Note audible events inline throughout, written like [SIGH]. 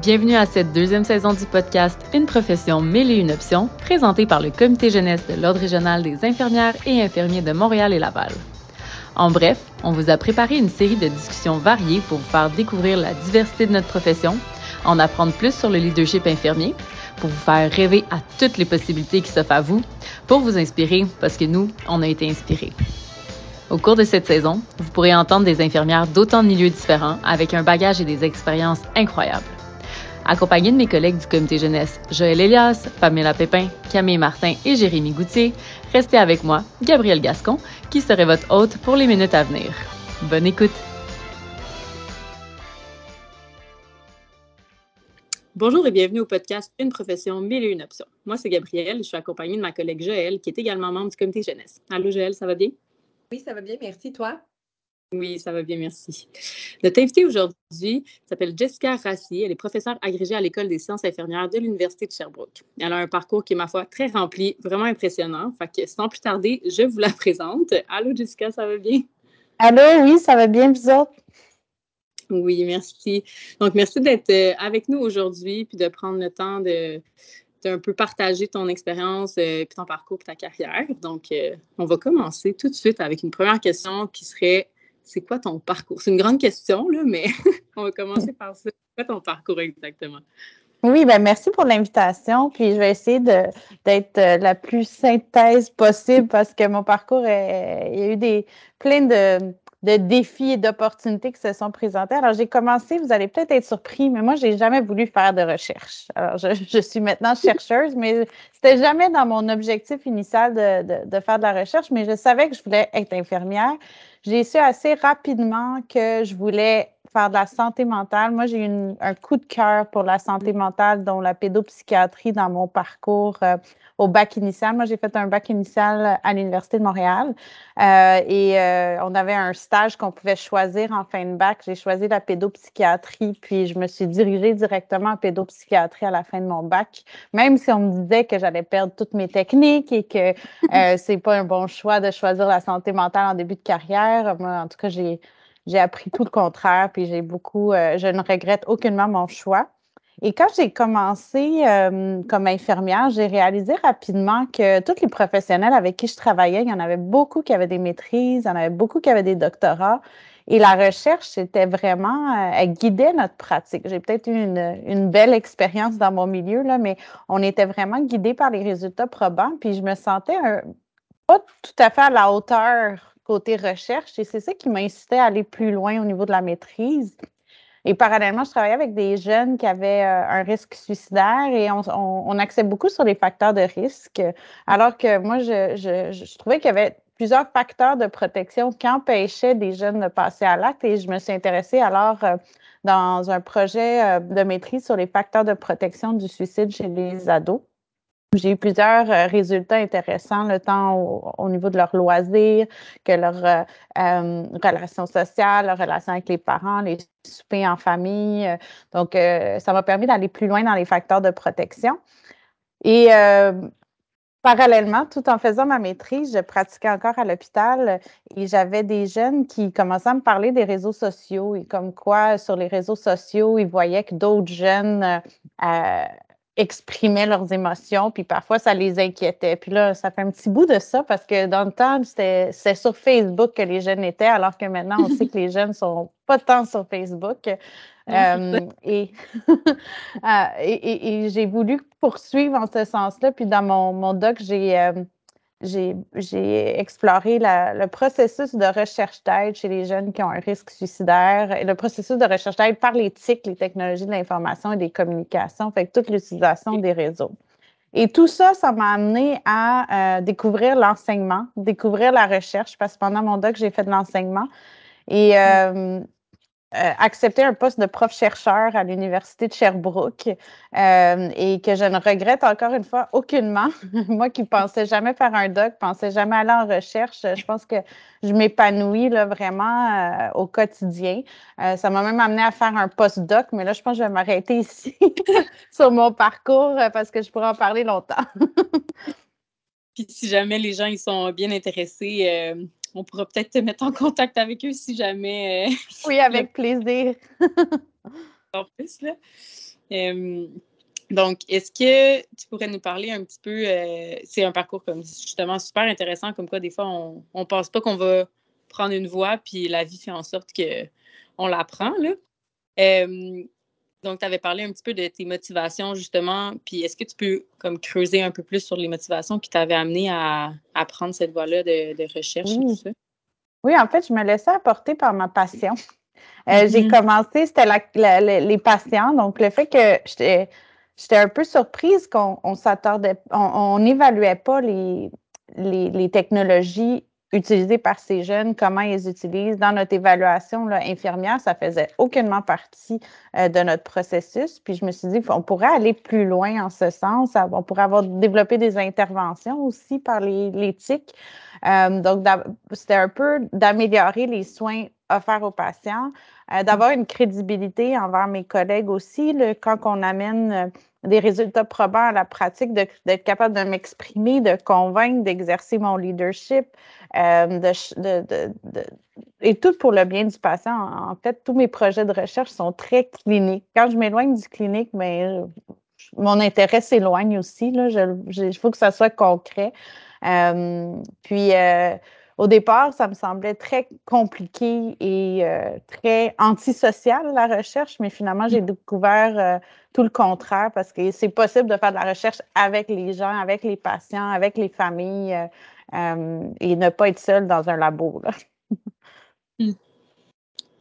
Bienvenue à cette deuxième saison du podcast Une profession et une options, présenté par le Comité jeunesse de l'Ordre régional des infirmières et infirmiers de Montréal et Laval. En bref, on vous a préparé une série de discussions variées pour vous faire découvrir la diversité de notre profession, en apprendre plus sur le leadership infirmier, pour vous faire rêver à toutes les possibilités qui s'offrent à vous, pour vous inspirer, parce que nous, on a été inspirés. Au cours de cette saison, vous pourrez entendre des infirmières d'autant de milieux différents avec un bagage et des expériences incroyables. Accompagné de mes collègues du comité jeunesse Joël Elias, Pamela Pépin, Camille Martin et Jérémy Goutier, restez avec moi, Gabriel Gascon, qui serait votre hôte pour les minutes à venir. Bonne écoute! Bonjour et bienvenue au podcast Une profession, mille et une options. Moi, c'est Gabrielle, je suis accompagnée de ma collègue Joël, qui est également membre du comité jeunesse. Allô Joël, ça va bien? Oui, ça va bien, merci. Toi? Oui, ça va bien, merci. Notre invitée aujourd'hui s'appelle Jessica Rassi. Elle est professeure agrégée à l'École des sciences infirmières de l'Université de Sherbrooke. Elle a un parcours qui est, ma foi, très rempli, vraiment impressionnant. Fait que sans plus tarder, je vous la présente. Allô, Jessica, ça va bien? Allô, oui, ça va bien, vous autres? Oui, merci. Donc, merci d'être euh, avec nous aujourd'hui puis de prendre le temps de, un peu partager ton expérience, euh, puis ton parcours, puis ta carrière. Donc, euh, on va commencer tout de suite avec une première question qui serait c'est quoi ton parcours? C'est une grande question, là, mais [LAUGHS] on va commencer par ça. C'est quoi ton parcours exactement? Oui, ben merci pour l'invitation. Puis je vais essayer d'être euh, la plus synthèse possible parce que mon parcours, il y a eu des plein de, de défis et d'opportunités qui se sont présentés. Alors, j'ai commencé, vous allez peut-être être surpris, mais moi, j'ai jamais voulu faire de recherche. Alors, je, suis maintenant chercheuse, mais c'était jamais dans mon objectif initial de, de, faire de la recherche, mais je savais que je voulais être infirmière. J'ai su assez rapidement que je voulais faire de la santé mentale. Moi, j'ai eu un coup de cœur pour la santé mentale, dont la pédopsychiatrie dans mon parcours euh, au bac initial. Moi, j'ai fait un bac initial à l'Université de Montréal euh, et euh, on avait un stage qu'on pouvait choisir en fin de bac. J'ai choisi la pédopsychiatrie, puis je me suis dirigée directement en pédopsychiatrie à la fin de mon bac, même si on me disait que j'allais perdre toutes mes techniques et que [LAUGHS] c'est pas un bon choix de choisir la santé mentale en début de carrière. Moi, en tout cas, j'ai j'ai appris tout le contraire, puis j'ai beaucoup, euh, je ne regrette aucunement mon choix. Et quand j'ai commencé euh, comme infirmière, j'ai réalisé rapidement que tous les professionnels avec qui je travaillais, il y en avait beaucoup qui avaient des maîtrises, il y en avait beaucoup qui avaient des doctorats. Et la recherche, c'était vraiment, euh, elle guidait notre pratique. J'ai peut-être eu une, belle expérience dans mon milieu, là, mais on était vraiment guidé par les résultats probants. Puis je me sentais pas tout à fait à la hauteur côté recherche. Et c'est ça qui m'a incité à aller plus loin au niveau de la maîtrise. Et parallèlement, je travaillais avec des jeunes qui avaient euh, un risque suicidaire et on, on, on, axait beaucoup sur les facteurs de risque, alors que moi, je, je, je trouvais qu'il y avait plusieurs facteurs de protection qui empêchaient des jeunes de passer à l'acte et je me suis intéressée alors euh, dans un projet euh, de maîtrise sur les facteurs de protection du suicide chez les ados. J'ai eu plusieurs euh, résultats intéressants, le temps au, au, niveau de leur loisirs, que leurs euh, euh, relations sociales, leurs relations avec les parents, les soupers en famille. Donc, euh, ça m'a permis d'aller plus loin dans les facteurs de protection. Et euh, parallèlement, tout en faisant ma maîtrise, je pratiquais encore à l'hôpital et j'avais des jeunes qui commençaient à me parler des réseaux sociaux et comme quoi sur les réseaux sociaux, ils voyaient que d'autres jeunes euh, exprimaient leurs émotions, puis parfois ça les inquiétait. Puis là, ça fait un petit bout de ça parce que dans le temps, c'était sur Facebook que les jeunes étaient, alors que maintenant, on sait que les jeunes sont pas tant sur Facebook. [LAUGHS] Euh, et, [LAUGHS] et, et, et j'ai voulu poursuivre en ce sens-là. Puis dans mon, mon doc, j'ai euh, j'ai exploré la, le processus de recherche d'aide chez les jeunes qui ont un risque suicidaire et le processus de recherche d'aide par l'éthique, les technologies de l'information et des communications, fait que toute l'utilisation des réseaux. Et tout ça, ça m'a amené à euh, découvrir l'enseignement, découvrir la recherche, parce que pendant mon doc, j'ai fait de l'enseignement. Et euh, euh, accepté un poste de prof-chercheur à l'Université de Sherbrooke euh, et que je ne regrette encore une fois aucunement. [LAUGHS] Moi qui pensais jamais faire un doc, pensais jamais aller en recherche, je pense que je m'épanouis là, vraiment euh, au quotidien. Euh, ça m'a même amené à faire un post-doc, mais là, je pense que je vais m'arrêter ici [LAUGHS] sur mon parcours parce que je pourrais en parler longtemps. [LAUGHS] Puis si jamais les gens ils sont bien intéressés, on pourra peut-être te mettre en contact avec eux si jamais. Euh, oui, [LAUGHS] avec plaisir. [LAUGHS] encore plus. Là. donc, est-ce que tu pourrais nous parler un petit peu, c'est un parcours comme justement super intéressant, comme quoi des fois on ne pense pas qu'on va prendre une voie, puis la vie fait en sorte qu'on la prend. Là. Donc, tu avais parlé un petit peu de tes motivations, justement. Puis, est-ce que tu peux comme creuser un peu plus sur les motivations qui t'avaient amené à, prendre cette voie-là de, recherche oui. et tout ça? Oui, en fait, je me laissais apporter par ma passion. Euh, j'ai mm-hmm. commencé, c'était les patients. Donc, le fait que j'étais un peu surprise qu'on s'attendait, on n'évaluait pas les, les, les, technologies utilisés par ces jeunes, comment ils utilisent. Dans notre évaluation là, infirmière, ça faisait aucunement partie euh, de notre processus. Puis je me suis dit qu'on pourrait aller plus loin en ce sens. On pourrait avoir développé des interventions aussi par l'éthique. Euh, donc, c'était un peu d'améliorer les soins offerts aux patients, euh, d'avoir une crédibilité envers mes collègues aussi. quand on amène des résultats probants à la pratique, d'être capable de m'exprimer, de convaincre, d'exercer mon leadership, euh, de, et tout pour le bien du patient. En fait, tous mes projets de recherche sont très cliniques. Quand je m'éloigne du clinique, mais mon intérêt s'éloigne aussi. Il faut que ça soit concret. Euh, puis, euh, au départ, ça me semblait très compliqué et euh, très antisocial, la recherche, mais finalement, j'ai découvert euh, tout le contraire parce que c'est possible de faire de la recherche avec les gens, avec les patients, avec les familles euh, et ne pas être seul dans un labo. Hmm.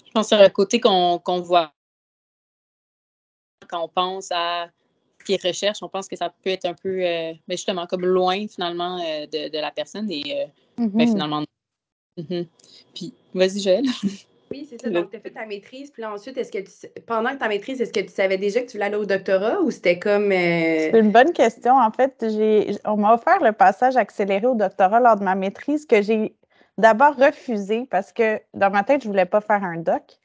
Je pense que c'est un côté qu'on voit quand on pense à les recherches, on pense que ça peut être un peu, mais justement, comme loin finalement de, la personne. Et mais ben, mm-hmm. finalement, mm-hmm. Puis, vas-y, Joël. Oui, c'est ça. Donc, tu as fait ta maîtrise. Puis là, ensuite, est-ce que tu, pendant que ta maîtrise, est-ce que tu savais déjà que tu voulais aller au doctorat ou c'était comme. Euh, c'est une bonne question. En fait, j'ai, on m'a offert le passage accéléré au doctorat lors de ma maîtrise que j'ai d'abord refusé parce que dans ma tête, je ne voulais pas faire un doc.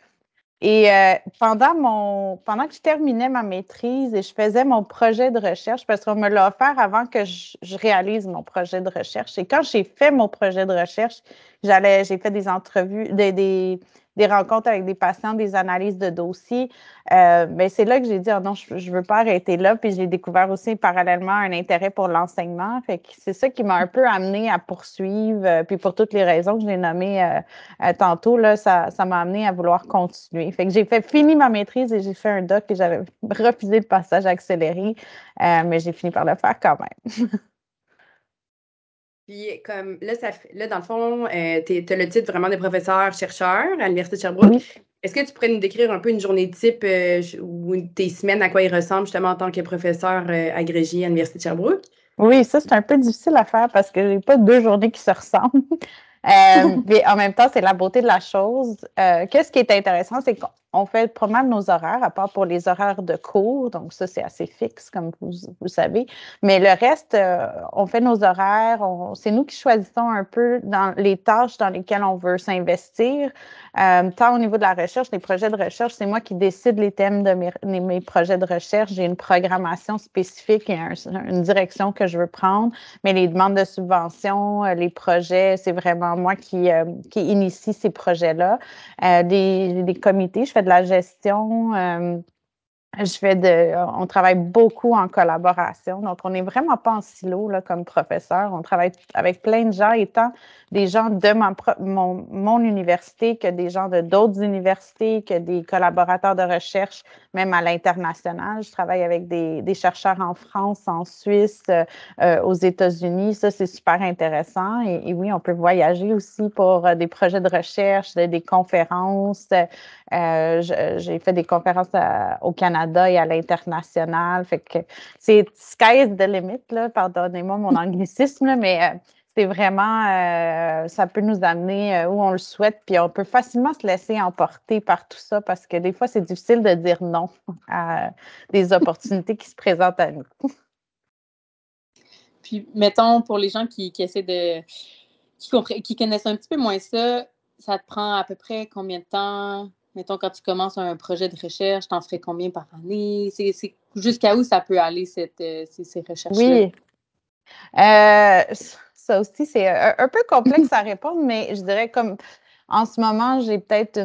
Et euh, pendant mon pendant que je terminais ma maîtrise et je faisais mon projet de recherche, parce qu'on me l'a offert avant que je, réalise mon projet de recherche. Et quand j'ai fait mon projet de recherche, j'allais, j'ai fait des entrevues, des, des, des rencontres avec des patients, des analyses de dossiers. Euh, ben, c'est là que j'ai dit, oh non, je ne veux pas arrêter là. Puis j'ai découvert aussi parallèlement un intérêt pour l'enseignement. C'est ça qui m'a un peu amené à poursuivre. Euh, puis pour toutes les raisons que j'ai nommées euh, tantôt, là, ça, m'a amené à vouloir continuer. Fait que j'ai fait fini ma maîtrise et j'ai fait un doc et j'avais [LAUGHS] refusé le passage accéléré, mais j'ai fini par le faire quand même. [LAUGHS] Puis, comme là, ça là dans le fond, euh, tu as le titre vraiment de professeur-chercheur à l'Université de Sherbrooke. Est-ce que tu pourrais nous décrire un peu une journée type euh, ou tes semaines, à quoi ils ressemblent justement en tant que professeur euh, agrégé à l'Université de Sherbrooke? Oui, ça, c'est un peu difficile à faire parce que j'ai pas deux journées qui se ressemblent. [LAUGHS] [LAUGHS] mais en même temps, c'est la beauté de la chose. Qu'est-ce qui est intéressant, c'est on fait pas mal nos horaires, à part pour les horaires de cours. Donc, ça, c'est assez fixe, comme vous, vous, savez. Mais le reste, euh, on fait nos horaires. C'est nous qui choisissons un peu dans les tâches dans lesquelles on veut s'investir. Euh, tant au niveau de la recherche, les projets de recherche, c'est moi qui décide les thèmes de mes, mes projets de recherche. J'ai une programmation spécifique et une direction que je veux prendre. Mais les demandes de subventions, euh, les projets, c'est vraiment moi qui, qui initie ces projets-là. des, des comités, je fais de la gestion. Je fais de, on travaille beaucoup en collaboration, donc on n'est vraiment pas en silo là, comme professeur. On travaille avec plein de gens, étant des gens de ma, mon, mon université que des gens de d'autres universités, que des collaborateurs de recherche, même à l'international. Je travaille avec des, des, chercheurs en France, en Suisse, euh, aux États-Unis. Ça, c'est super intéressant. Et, oui, on peut voyager aussi pour euh, des projets de recherche, des conférences. Euh, j'ai fait des conférences au Canada et à l'international. Fait que c'est sky is the limit, là. Pardonnez-moi mon anglicisme, mais euh, c'est vraiment, euh, ça peut nous amener où on le souhaite, puis on peut facilement se laisser emporter par tout ça parce que des fois, c'est difficile de dire non à des opportunités qui se présentent à nous. Puis, mettons, pour les gens qui, essaient de. Qui connaissent un petit peu moins ça, ça te prend à peu près combien de temps Mettons, quand tu commences un projet de recherche, t'en ferais combien par année? C'est, jusqu'à où ça peut aller, cette, euh, ces, recherches-là? Oui. Euh, ça aussi, c'est un, peu complexe à répondre, mais je dirais comme en ce moment, j'ai peut-être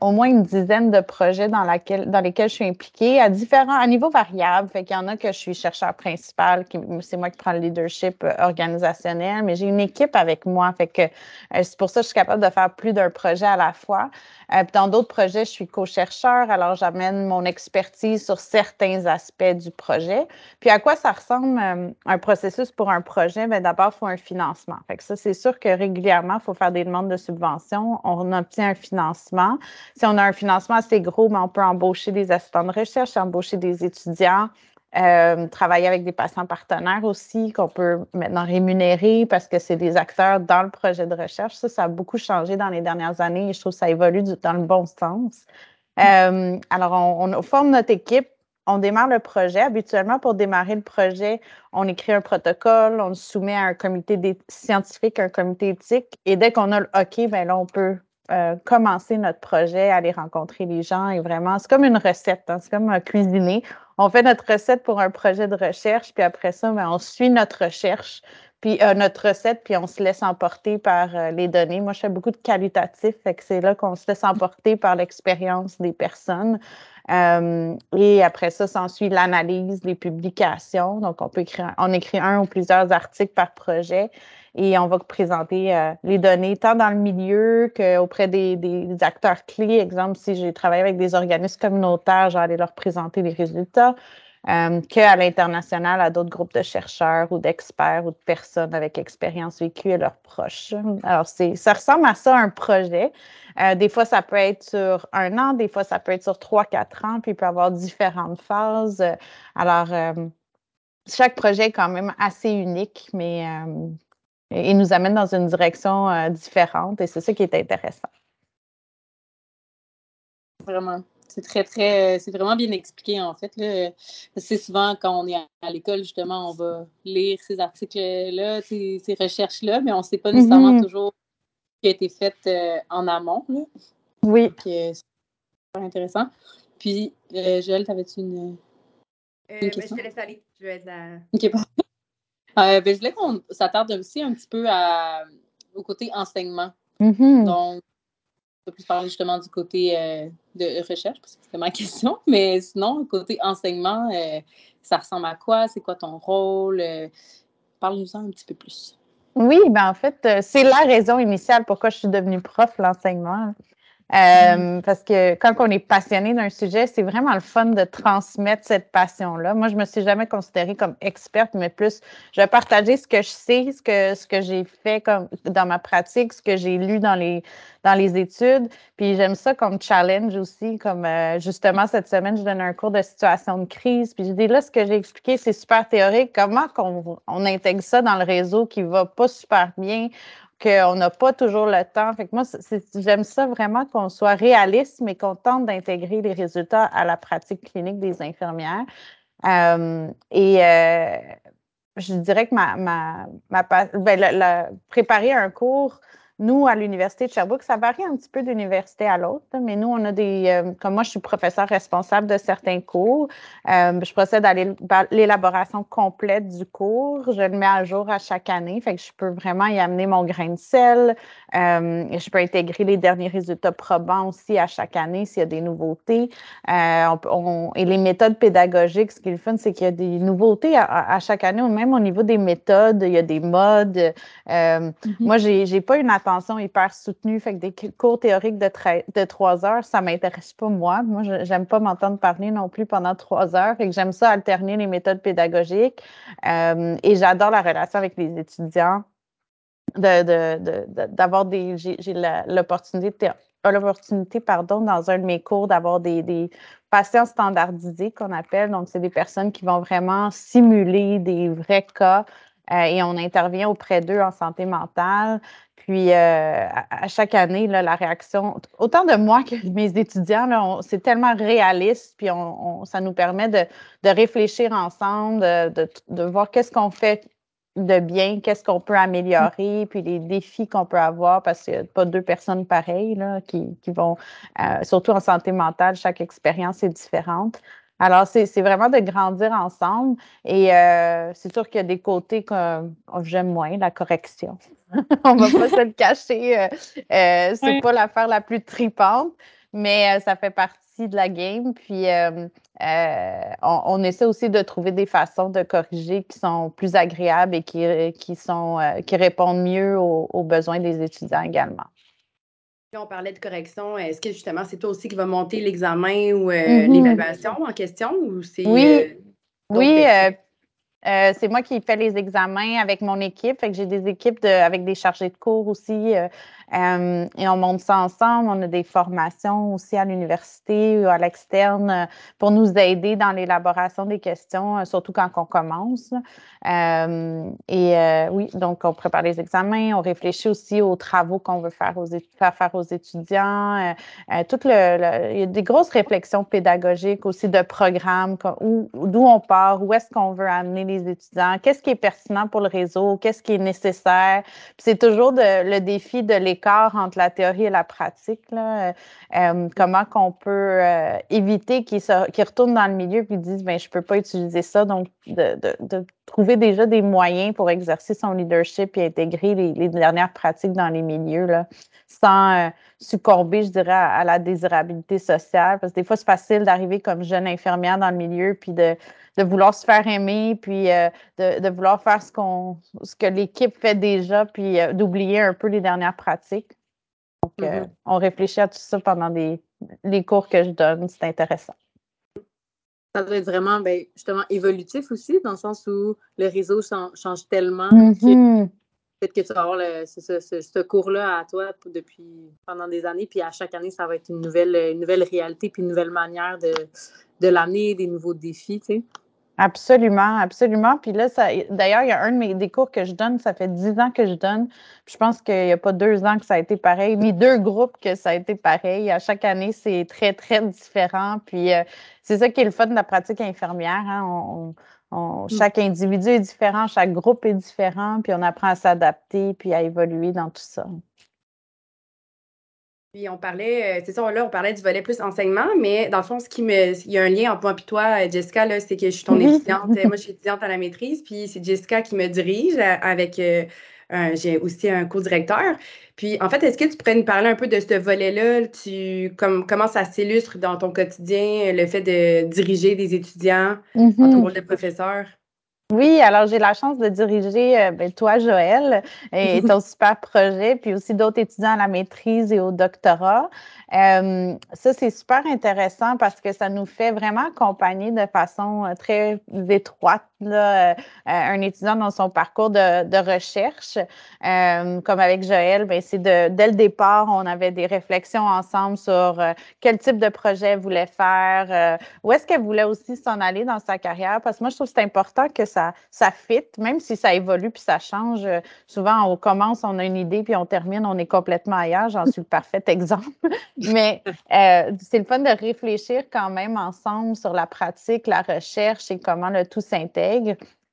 au moins une dizaine de projets dans, lesquels je suis impliquée à différents, à niveau variable. Fait qu'il y en a que je suis chercheur principal, c'est moi qui prends le leadership euh, organisationnel, mais j'ai une équipe avec moi. Fait que euh, c'est pour ça que je suis capable de faire plus d'un projet à la fois. Euh, dans d'autres projets, je suis co-chercheur, alors j'amène mon expertise sur certains aspects du projet. Puis à quoi ça ressemble un processus pour un projet? Bien, d'abord, il faut un financement. Fait que ça, c'est sûr que régulièrement, il faut faire des demandes de on obtient un financement. Si on a un financement assez gros, ben, on peut embaucher des assistants de recherche, embaucher des étudiants, euh, travailler avec des patients partenaires aussi qu'on peut maintenant rémunérer parce que c'est des acteurs dans le projet de recherche. Ça, ça a beaucoup changé dans les dernières années et je trouve que ça évolue dans le bon sens. Euh, alors, on, forme notre équipe on démarre le projet. Habituellement, pour démarrer le projet, on écrit un protocole, on le soumet à un comité scientifique, un comité éthique. Et dès qu'on a le OK, ben là, on peut euh, commencer notre projet, aller rencontrer les gens. Et vraiment, c'est comme une recette, hein, c'est comme cuisiner. On fait notre recette pour un projet de recherche, puis après ça, ben, on suit notre recherche, puis euh, notre recette, puis on se laisse emporter par euh, les données. Moi, je fais beaucoup de qualitatif, fait que c'est là qu'on se laisse emporter par l'expérience des personnes. Euh, et après ça, s'ensuit l'analyse, les publications. Donc, on peut écrire, on écrit un ou plusieurs articles par projet et on va présenter les données tant dans le milieu qu'auprès des, des, acteurs clés. Exemple, si j'ai travaillé avec des organismes communautaires, j'allais leur présenter les résultats. Euh, qu'à l'international, à d'autres groupes de chercheurs ou d'experts ou de personnes avec expérience vécue et leurs proches. Alors, ça ressemble à ça, un projet. Euh, des fois, ça peut être sur un an, des fois, ça peut être sur trois, quatre ans, puis il peut y avoir différentes phases. Alors, euh, chaque projet est quand même assez unique, mais il nous amène dans une direction différente et c'est ça qui est intéressant. Vraiment. C'est très, très, euh, c'est vraiment bien expliqué en fait. C'est souvent quand on est à, l'école, justement, on va lire ces articles-là, ces, recherches-là, mais on ne sait pas nécessairement mm-hmm. toujours ce qui a été fait euh, en amont. Oui. Euh, c'est super intéressant. Puis, Joël, t'avais-tu une, une question? Ben, je te laisse aller. Je vais être la... OK, [LAUGHS] ben, je voulais qu'on s'attarde aussi un petit peu à, au côté enseignement. Mm-hmm. Donc, plus parler justement du côté euh, de recherche, parce que c'était ma [LAUGHS] question. Mais sinon, côté enseignement, euh, ça ressemble à quoi? C'est quoi ton rôle? Euh, parle-nous-en un petit peu plus. Oui, ben en fait, c'est la raison initiale pourquoi je suis devenue prof, l'enseignement. Euh, parce que quand on est passionné d'un sujet, c'est vraiment le fun de transmettre cette passion-là. Moi, je me suis jamais considérée comme experte, mais plus, je vais partager ce que je sais, ce que, ce que j'ai fait comme, dans ma pratique, ce que j'ai lu dans les, dans les études. Puis j'aime ça comme challenge aussi, comme euh, justement cette semaine, je donne un cours de situation de crise. Puis je dis là, ce que j'ai expliqué, c'est super théorique. Comment qu'on on intègre ça dans le réseau qui va pas super bien? Qu'on n'a pas toujours le temps. Fait que moi, j'aime ça vraiment qu'on soit réaliste, mais qu'on tente d'intégrer les résultats à la pratique clinique des infirmières. Euh, et euh, je dirais que ma, ma, ma ben, préparer un cours nous, à l'Université de Sherbrooke, ça varie un petit peu d'université à l'autre, mais nous, on a des. Euh, comme moi, je suis professeur responsable de certains cours. Euh, je procède à l'élaboration complète du cours. Je le mets à jour à chaque année. Fait que je peux vraiment y amener mon grain de sel. Euh, je peux intégrer les derniers résultats probants aussi à chaque année s'il y a des nouveautés. et les méthodes pédagogiques, ce qui est le fun, c'est qu'il y a des nouveautés à, chaque année, même au niveau des méthodes, il y a des modes. Mm-hmm. Moi, j'ai n'ai pas une attention hyper soutenue. Fait que des cours théoriques de, de trois heures, ça m'intéresse pas moi. Moi, j'aime pas m'entendre parler non plus pendant trois heures. Fait que j'aime ça alterner les méthodes pédagogiques. Euh, et j'adore la relation avec les étudiants. d'avoir de, des. J'ai l'opportunité l'opportunité, pardon, dans un de mes cours d'avoir des, des, patients standardisés qu'on appelle. Donc, c'est des personnes qui vont vraiment simuler des vrais cas euh, et on intervient auprès d'eux en santé mentale. Puis, euh, à, chaque année, là, la réaction, autant de moi que de mes étudiants, c'est tellement réaliste, puis on, ça nous permet de, de réfléchir ensemble, de, de, voir qu'est-ce qu'on fait de bien, qu'est-ce qu'on peut améliorer, puis les défis qu'on peut avoir, parce qu'il n'y a pas deux personnes pareilles là, qui, qui vont, euh, surtout en santé mentale, chaque expérience est différente. Alors, c'est vraiment de grandir ensemble. Et euh, c'est sûr qu'il y a des côtés que oh, j'aime moins, la correction. [LAUGHS] On ne va pas se le cacher. Euh, euh c'est pas l'affaire la plus tripante, mais ça fait partie de la game. Puis, on, essaie aussi de trouver des façons de corriger qui sont plus agréables et qui, qui, sont, qui répondent mieux aux besoins des étudiants également on parlait de correction, est-ce que justement c'est toi aussi qui va monter l'examen ou euh, mm-hmm. l'évaluation en question ou c'est Oui, euh, oui, euh, c'est moi qui fais les examens avec mon équipe. Fait que j'ai des équipes de, avec des chargés de cours aussi. Euh, et on monte ça ensemble. On a des formations aussi à l'université ou à l'externe euh, pour nous aider dans l'élaboration des questions, euh, surtout quand on commence. et oui, donc on prépare les examens, on réfléchit aussi aux travaux qu'on veut faire aux, faire, aux étudiants. tout le, il y a des grosses réflexions pédagogiques aussi de programmes, d'où on part, où est-ce qu'on veut amener les étudiants, qu'est-ce qui est pertinent pour le réseau, qu'est-ce qui est nécessaire. C'est toujours le défi de l'école entre la théorie et la pratique. Euh, euh, comment qu'on peut euh, éviter qu'ils retournent dans le milieu et disent ben, je ne peux pas utiliser ça. Donc, trouver déjà des moyens pour exercer son leadership et intégrer les, dernières pratiques dans les milieux là, sans succomber, je dirais, à, la désirabilité sociale. Parce que des fois, c'est facile d'arriver comme jeune infirmière dans le milieu puis de, vouloir se faire aimer, puis de, vouloir faire ce, qu'on, ce que l'équipe fait déjà, puis d'oublier un peu les dernières pratiques. Donc, mm-hmm. on réfléchit à tout ça pendant les cours que je donne. C'est intéressant ça doit être vraiment ben, justement évolutif aussi, dans le sens où le réseau change, tellement mm-hmm. peut-être que tu vas avoir ce, cours-là à toi depuis pendant des années, puis à chaque année, ça va être une nouvelle, une nouvelle réalité, puis une nouvelle manière de, de l'année, des nouveaux défis, tu sais. Absolument, absolument. Puis là, d'ailleurs, il y a un de mes des cours que je donne, ça fait dix ans que je donne. je pense qu'il n'y a pas deux ans que ça a été pareil, ni deux groupes que ça a été pareil. À chaque année, c'est très, très différent. Puis euh, c'est ça qui est le fun de la pratique infirmière. Hein. Mm. chaque individu est différent, chaque groupe est différent, puis on apprend à s'adapter, puis à évoluer dans tout ça. Puis on parlait, euh, c'est ça, là, on parlait du volet plus enseignement, mais dans le fond, ce qui me. Il y a un lien entre moi et toi, euh, Jessica, là, c'est que je suis ton étudiante. moi, je suis étudiante à la maîtrise, puis c'est Jessica qui me dirige euh, avec. j'ai aussi un co-directeur. Puis, en fait, est-ce que tu pourrais nous parler un peu de ce volet-là? Tu, comme, comment ça s'illustre dans ton quotidien, le fait de diriger des étudiants en ton mm-hmm. rôle de professeur? Oui, alors j'ai la chance de diriger euh, ben, toi, Joël, et [LAUGHS] ton super projet, puis aussi d'autres étudiants à la maîtrise et au doctorat. Euh, ça, c'est super intéressant parce que ça nous fait vraiment accompagner de façon euh, très étroite là, un étudiant dans son parcours de, recherche. comme avec Joël, ben, c'est dès le départ, on avait des réflexions ensemble sur quel type de projet elle voulait faire, où est-ce qu'elle voulait aussi s'en aller dans sa carrière, parce que moi, je trouve que c'est important que ça ça, fit, même si ça évolue puis ça change. Euh, souvent, on commence, on a une idée, puis on termine, on est complètement ailleurs. J'en suis le parfait [LAUGHS] exemple. Mais euh, c'est le fun de réfléchir quand même ensemble sur la pratique, la recherche et comment le tout s'intègre.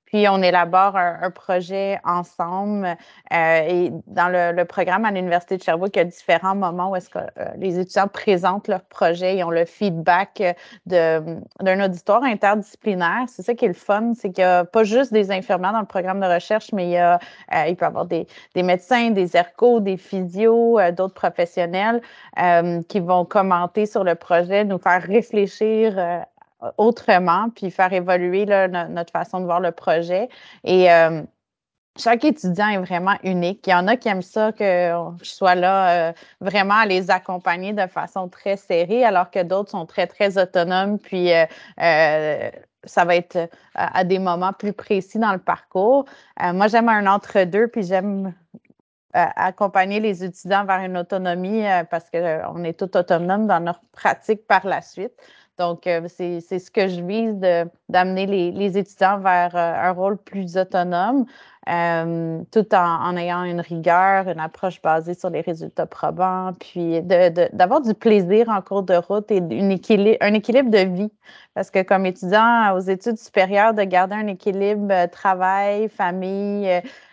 Puis on élabore un, projet ensemble. Euh, et dans le, programme à l'Université de Sherbrooke, il y a différents moments où est-ce que euh, les étudiants présentent leur projet et ont le feedback d'un auditoire interdisciplinaire. C'est ça qui est le fun, c'est qu'il n'y a pas juste des infirmières dans le programme de recherche, mais il, y a, euh, il peut y avoir des, des, médecins, des ergos, des physios, d'autres professionnels qui vont commenter sur le projet, nous faire réfléchir autrement, puis faire évoluer notre façon de voir le projet. Et euh, chaque étudiant est vraiment unique. Il y en a qui aiment ça que je sois là euh, vraiment à les accompagner de façon très serrée, alors que d'autres sont très, très autonomes. Puis euh, ça va être à, des moments plus précis dans le parcours. moi, j'aime un entre-deux, puis j'aime accompagner les étudiants vers une autonomie parce qu'on est tout autonome dans notre pratique par la suite. Donc, euh, c'est ce que je vise d'amener les, les, étudiants vers euh, un rôle plus autonome, euh, tout en, ayant une rigueur, une approche basée sur les résultats probants, puis d'avoir du plaisir en cours de route et une équilibre, un équilibre de vie. Parce que comme étudiant aux études supérieures, de garder un équilibre travail, famille,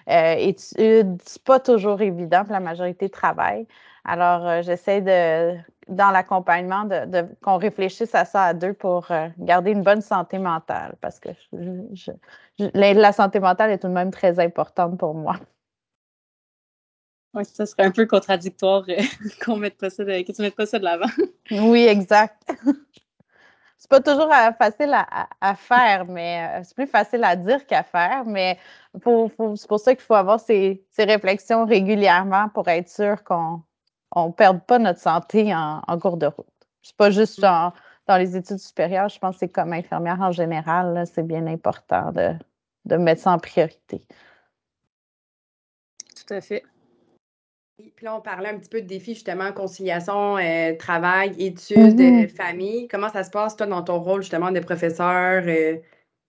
études, c'est pas toujours évident pour la majorité travail. Alors, j'essaie de dans l'accompagnement, de, qu'on réfléchisse à ça à deux pour euh, garder une bonne santé mentale, parce que la, santé mentale est tout de même très importante pour moi. Oui, ça serait un peu contradictoire euh, [LAUGHS] qu'on mette pas ça que tu ne mettes pas ça de l'avant. oui, exact. [LAUGHS] c'est pas toujours facile à, faire, mais c'est plus facile à dire qu'à faire, mais c'est pour ça qu'il faut avoir ces, ces réflexions régulièrement pour être sûr qu'on on ne perd pas notre santé en, cours de route. C'est pas juste mm. dans les études supérieures, je pense que c'est comme infirmière en général, c'est bien important de, de mettre ça en priorité. Tout à fait. Puis là, on parlait un petit peu de défis, justement, conciliation, euh, travail, études, mm-hmm. famille. Comment ça se passe, toi, dans ton rôle, justement, de professeur? Euh?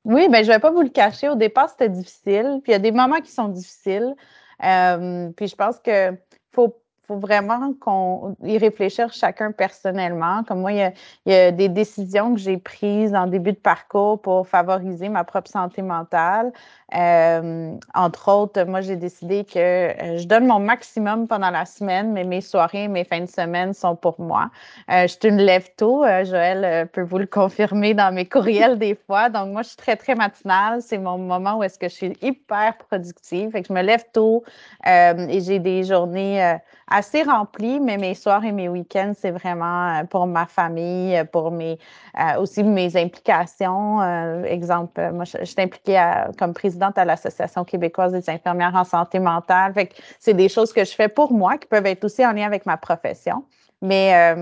Oui, bien, je ne vais pas vous le cacher. Au départ, c'était difficile. Puis il y a des moments qui sont difficiles. Euh, puis je pense qu'il faut faut vraiment qu'on y réfléchisse chacun personnellement. Comme moi, il y a, des décisions que j'ai prises en début de parcours pour favoriser ma propre santé mentale. Euh, entre autres, moi, j'ai décidé que euh, je donne mon maximum pendant la semaine, mais mes soirées, mes fins de semaine sont pour moi. Euh, je suis lève tôt. Joël peut vous le confirmer dans mes courriels des fois. Donc, moi, je suis très, très matinale. C'est mon moment où est-ce que je suis hyper productive. Fait je me lève tôt et j'ai des journées assez rempli, mais mes soirs et mes week-ends, c'est vraiment euh, pour ma famille, euh, pour mes euh, aussi mes implications. exemple, moi, je, suis impliquée comme présidente à l'Association québécoise des infirmières en santé mentale. Fait c'est des choses que je fais pour moi qui peuvent être aussi en lien avec ma profession. Mais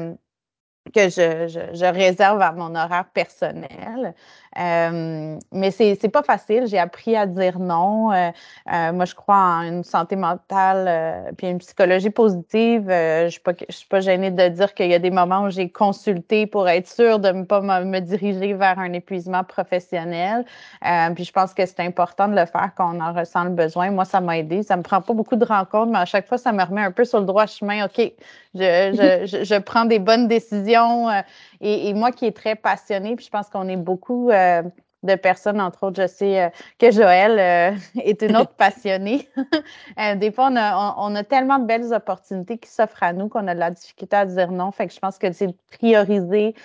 que je, je, réserve à mon horaire personnel. Euh, mais c'est n'est pas facile. J'ai appris à dire non. Euh, euh, moi, je crois en une santé mentale puis une psychologie positive. je ne suis, je suis pas gênée de dire qu'il y a des moments où j'ai consulté pour être sûre de ne pas me, diriger vers un épuisement professionnel. puis je pense que c'est important de le faire quand on en ressent le besoin. Moi, ça m'a aidé. Ça me prend pas beaucoup de rencontres, mais à chaque fois, ça me remet un peu sur le droit chemin. OK, je, je, je prends des bonnes décisions. Et, moi qui est très passionnée, puis je pense qu'on est beaucoup euh, de personnes, entre autres, je sais euh, que Joël euh, [LAUGHS] est une autre passionnée. [LAUGHS] des fois, on a, tellement de belles opportunités qui s'offrent à nous qu'on a de la difficulté à dire non. Fait que je pense que c'est prioriser,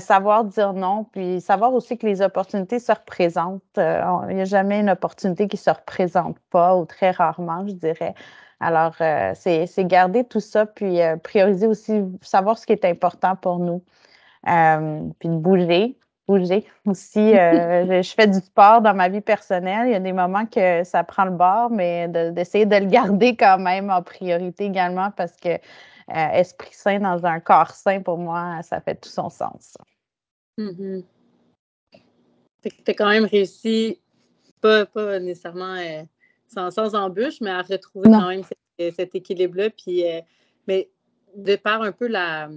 savoir dire non, puis savoir aussi que les opportunités se représentent. Il n'y a jamais une opportunité qui ne se représente pas, ou très rarement, je dirais. Alors, c'est garder tout ça, puis prioriser aussi, savoir ce qui est important pour nous. Euh, puis de bouger, bouger aussi. Euh, [LAUGHS] je, fais du sport dans ma vie personnelle. Il y a des moments que ça prend le bord, mais d'essayer de, le garder quand même en priorité également parce que euh, esprit sain dans un corps sain, pour moi, ça fait tout son sens. Mm-hmm. Tu as quand même réussi, pas, pas nécessairement sans, sans, embûche, mais à retrouver quand même cet, équilibre-là. Puis, mais de par un peu la,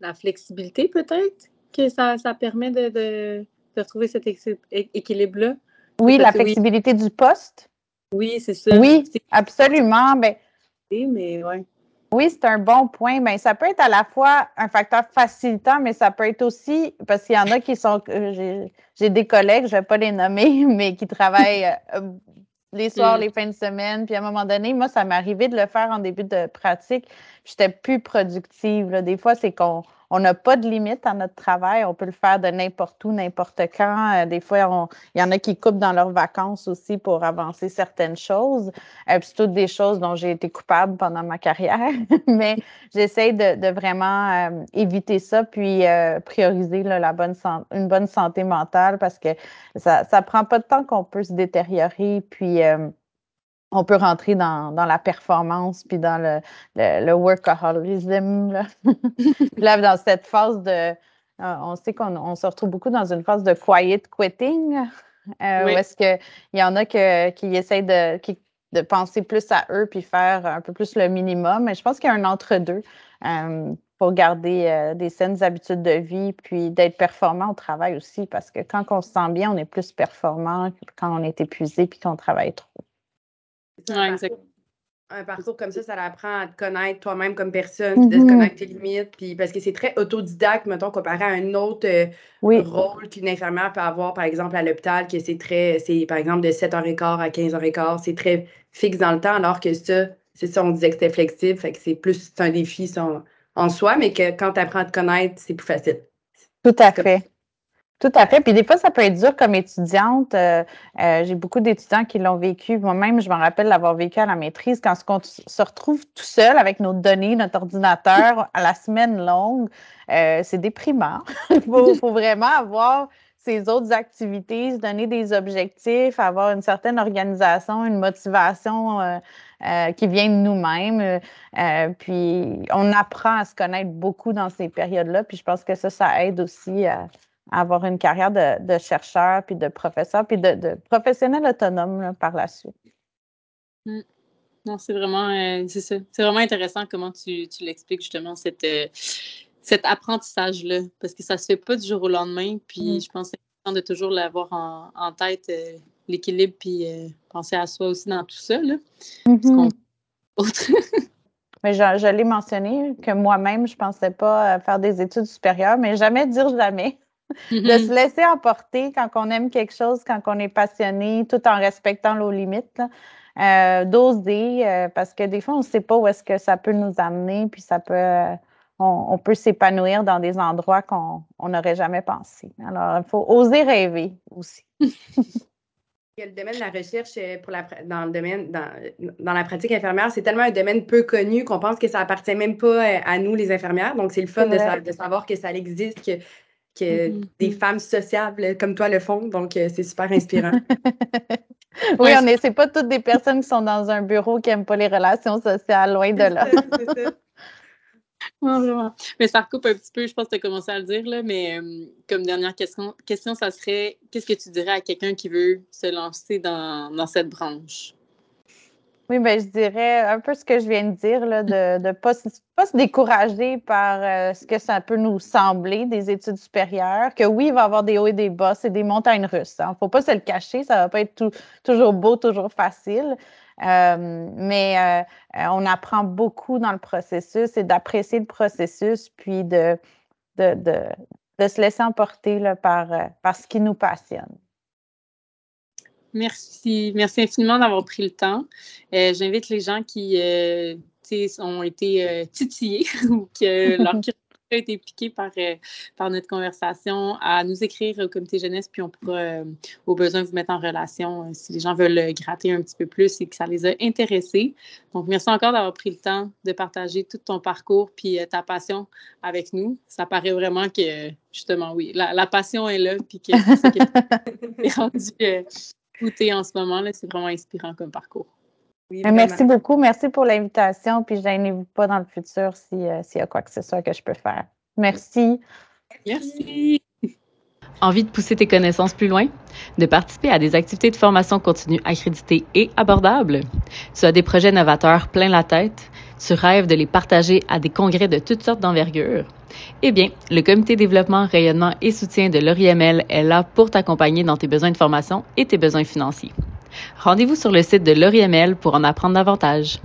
la flexibilité peut-être que ça, permet de, de, retrouver cet équilibre-là? Oui, la flexibilité du poste. Oui, c'est ça. Oui, absolument. Ben, mais ouais. Oui, c'est un bon point. mais ben, ça peut être à la fois un facteur facilitant, mais ça peut être aussi, parce qu'il y en a qui sont, euh, j'ai des collègues, je ne vais pas les nommer, [LAUGHS] mais qui travaillent euh, les soirs, mm. les fins de semaine. Puis à un moment donné, moi, ça m'est arrivé de le faire en début de pratique. J'étais plus productive. Des fois, c'est qu'on on n'a pas de limite à notre travail. On peut le faire de n'importe où, n'importe quand. Euh, des fois, il y en a qui coupent dans leurs vacances aussi pour avancer certaines choses. Euh, c'est toutes des choses dont j'ai été coupable pendant ma carrière. [LAUGHS] Mais j'essaie de, vraiment euh, éviter ça, puis prioriser la bonne une bonne santé mentale parce que ça ne prend pas de temps qu'on peut se détériorer. Puis on peut rentrer dans, la performance puis dans le, le, workaholism. [LAUGHS] Là. dans cette phase de. Euh, on sait qu'on se retrouve beaucoup dans une phase de quiet quitting, euh, où est-ce qu'il y en a qui essayent de, de penser plus à eux puis faire un peu plus le minimum. Mais je pense qu'il y a un entre-deux euh, pour garder des saines habitudes de vie puis d'être performant au travail aussi, parce que quand on se sent bien, on est plus performant que quand on est épuisé puis qu'on travaille trop un, parcours, comme ça, ça l'apprend à te connaître toi-même comme personne, puis de te mm-hmm. connaître tes limites, puis parce que c'est très autodidacte, mettons, comparé à un autre euh, rôle qu'une infirmière peut avoir, par exemple, à l'hôpital, que c'est très, c'est par exemple de 7h15 à 15h15, c'est très fixe dans le temps, alors que ça, c'est ça, on disait que c'était flexible, fait que c'est plus, un défi, en soi, mais que quand tu apprends à te connaître, c'est plus facile. Tout à fait. Tout à fait. Puis des fois, ça peut être dur comme étudiante. Euh, euh, j'ai beaucoup d'étudiants qui l'ont vécu. Moi-même, je me rappelle l'avoir vécu à la maîtrise. Quand on se retrouve tout seul avec nos données, notre ordinateur à la semaine longue, euh, c'est déprimant. [LAUGHS] Il faut, vraiment avoir ces autres activités, se donner des objectifs, avoir une certaine organisation, une motivation qui vient de nous-mêmes. puis on apprend à se connaître beaucoup dans ces périodes-là. Puis je pense que ça, ça aide aussi à avoir une carrière de, chercheur, puis de professeur, puis de, professionnel autonome par la suite. Mm. Non, c'est vraiment, euh, c'est vraiment intéressant comment tu, l'expliques justement, cette, euh, cet apprentissage-là, parce que ça se fait pas du jour au lendemain, puis mm. je pense que c'est important de toujours l'avoir en, tête, euh, l'équilibre, puis penser à soi aussi dans tout ça, là. Mm-hmm. [LAUGHS] Mais je, je l'ai mentionné que moi-même, je pensais pas faire des études supérieures, mais jamais dire jamais de se mm-hmm. laisser emporter quand on aime quelque chose, quand on est passionné, tout en respectant nos limites. Euh, d'oser, euh, parce que des fois, on ne sait pas où est-ce que ça peut nous amener, puis ça peut, euh, on, peut s'épanouir dans des endroits qu'on n'aurait jamais pensé. Alors, il faut oser rêver aussi. [LAUGHS] le domaine de la recherche pour la, dans le domaine dans, dans la pratique infirmière, c'est tellement un domaine peu connu qu'on pense que ça appartient même pas à nous les infirmières. Donc c'est le fun de, de, savoir que ça existe, que que mm-hmm. des femmes sociables comme toi le font. Donc, euh, c'est super inspirant. [LAUGHS] oui, on est, c'est pas toutes des personnes qui sont dans un bureau qui n'aiment pas les relations sociales, loin de là. [LAUGHS] Mais ça recoupe un petit peu, je pense que tu as commencé à le dire, là, mais euh, comme dernière question, question, ça serait qu'est-ce que tu dirais à quelqu'un qui veut se lancer dans, dans cette branche? Oui, ben, je dirais un peu ce que je viens de dire, là, de ne pas, pas, se décourager par euh, ce que ça peut nous sembler des études supérieures, que oui, il va y avoir des hauts et des bas, c'est des montagnes russes. Il hein. ne faut pas se le cacher, ça ne va pas être toujours beau, toujours facile. Euh, mais euh, on apprend beaucoup dans le processus et d'apprécier le processus, puis de, de, de, de se laisser emporter là, par, par ce qui nous passionne. Merci. Merci infiniment d'avoir pris le temps. Euh, j'invite les gens qui euh, ont été euh, titillés [LAUGHS] ou que [LAUGHS] leur curiosité a été piquée par, par notre conversation à nous écrire au comité jeunesse, puis on pourra au besoin vous mettre en relation si les gens veulent gratter un petit peu plus et que ça les a intéressés. Donc, merci encore d'avoir pris le temps de partager tout ton parcours puis ta passion avec nous. Ça paraît vraiment que, justement, oui, la, passion est là, puis que c'est [LAUGHS] rendu écouter en ce moment. C'est vraiment inspirant comme parcours. merci beaucoup. Merci pour l'invitation. Puis, gênez-vous pas dans le futur euh, s'il y a quoi que ce soit que je peux faire. Merci. Merci. Envie de pousser tes connaissances plus loin? De participer à des activités de formation continue accréditées et abordables? Tu as des projets novateurs plein la tête? Tu rêves de les partager à des congrès de toutes sortes d'envergure? Eh bien, le comité développement, rayonnement et soutien de l'ORIML est là pour t'accompagner dans tes besoins de formation et tes besoins financiers. Rendez-vous sur le site de l'ORIML pour en apprendre davantage.